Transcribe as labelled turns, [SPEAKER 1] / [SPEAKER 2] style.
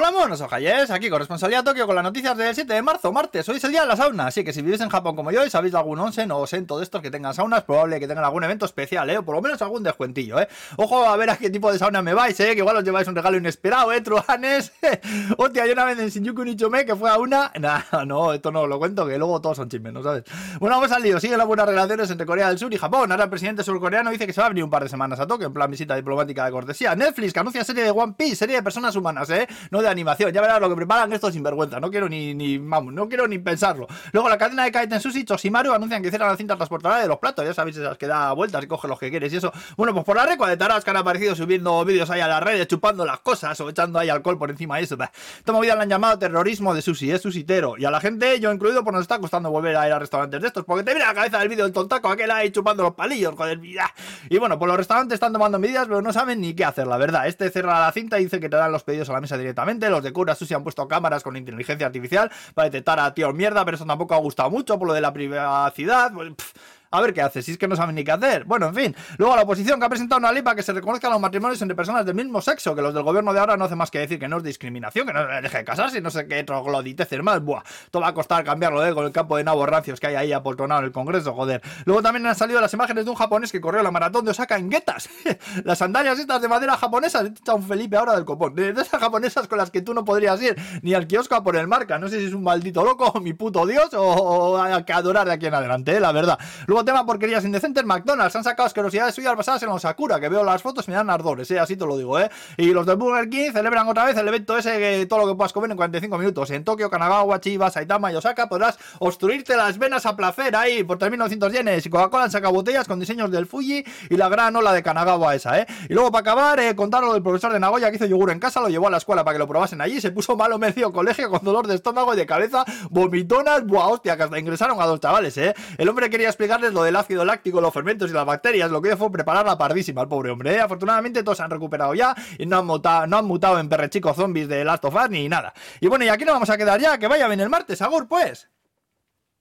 [SPEAKER 1] Hola monos ojalles, aquí con Responsabilidad Tokio con las noticias del 7 de marzo, martes, hoy es el día de la sauna, así que si vivís en Japón como yo y sabéis de algún onsen o sento de estos que tengan saunas, probable que tengan algún evento especial, eh, o por lo menos algún descuentillo, eh. Ojo a ver a qué tipo de sauna me vais, eh, que igual os lleváis un regalo inesperado, eh, truhanes. Hostia, yo una vez en Shinjuku Nichome que fue a una... Nah, no, esto no lo cuento, que luego todos son chismes, ¿no sabes? Bueno, vamos al lío, siguen las buenas relaciones entre Corea del Sur y Japón, ahora el presidente surcoreano dice que se va a venir un par de semanas a Tokio, en plan visita diplomática de cortesía. Netflix, que anuncia serie de One Piece, serie de personas humanas, eh, animación, ya verás lo que preparan estos sinvergüenza. No quiero ni, ni, vamos, no quiero ni pensarlo. Luego la cadena de Kaiten Sushi, Chosimaru, anuncian que cierran la cinta transportadora de los platos. Ya sabéis esas que da vueltas y coge los que quieres y eso. Bueno, pues por la recua de taras que han aparecido subiendo vídeos ahí a las redes, chupando las cosas o echando ahí alcohol por encima de eso. Esta movida la han llamado terrorismo de sushi, es susitero. Y a la gente, yo incluido, pues nos está costando volver a ir a restaurantes de estos. Porque te viene a la cabeza del vídeo del tontaco aquel ahí chupando los palillos, joder. Y bueno, pues los restaurantes están tomando medidas, pero no saben ni qué hacer, la verdad. Este cierra la cinta y dice que te dan los pedidos a la mesa directamente. Los de Cura Sushi han puesto cámaras con inteligencia artificial para detectar a tío mierda, pero eso tampoco ha gustado mucho por lo de la privacidad. Pues, a ver qué hace, si es que no saben ni qué hacer. Bueno, en fin. Luego la oposición que ha presentado una ley para que se reconozcan los matrimonios entre personas del mismo sexo, que los del gobierno de ahora no hace más que decir que no es discriminación, que no deje de casarse y no sé qué trogloditeces más. Buah, todo va a costar cambiarlo, ¿eh? Con el campo de nabos rancios que hay ahí apoltronado en el Congreso, joder. Luego también han salido las imágenes de un japonés que corrió la maratón de Osaka en guetas. las sandalias estas de madera japonesas, está un Felipe ahora del copón. De esas japonesas con las que tú no podrías ir ni al kiosco a por el marca. No sé si es un maldito loco, mi puto dios, o, a que adorar de aquí en adelante, ¿eh? la verdad. Luego tema porquerías indecentes, McDonald's han sacado asquerosidades suyas basadas en los Sakura, que veo las fotos me dan ardores, ¿eh? así te lo digo, ¿eh? Y los de Burger King celebran otra vez el evento ese que todo lo que puedas comer en 45 minutos. En Tokio, Kanagawa, Chiba, Saitama y Osaka podrás obstruirte las venas a placer ahí por 3.900 yenes. Y Coca-Cola sacado botellas con diseños del Fuji y la gran ola de Kanagawa esa, ¿eh? Y luego para acabar, eh, contar lo del profesor de Nagoya que hizo yogur en casa, lo llevó a la escuela para que lo probasen allí, se puso malo medio colegio con dolor de estómago y de cabeza, vomitonas, buah, hostia, que hasta ingresaron a dos chavales, ¿eh? El hombre quería lo del ácido láctico, los fermentos y las bacterias, lo que hizo fue preparar la pardísima al pobre hombre, ¿eh? Afortunadamente todos se han recuperado ya y no han mutado, no han mutado en perrechicos zombies de Last of Us ni nada. Y bueno, y aquí nos vamos a quedar ya, que vaya bien el martes, Agur, pues.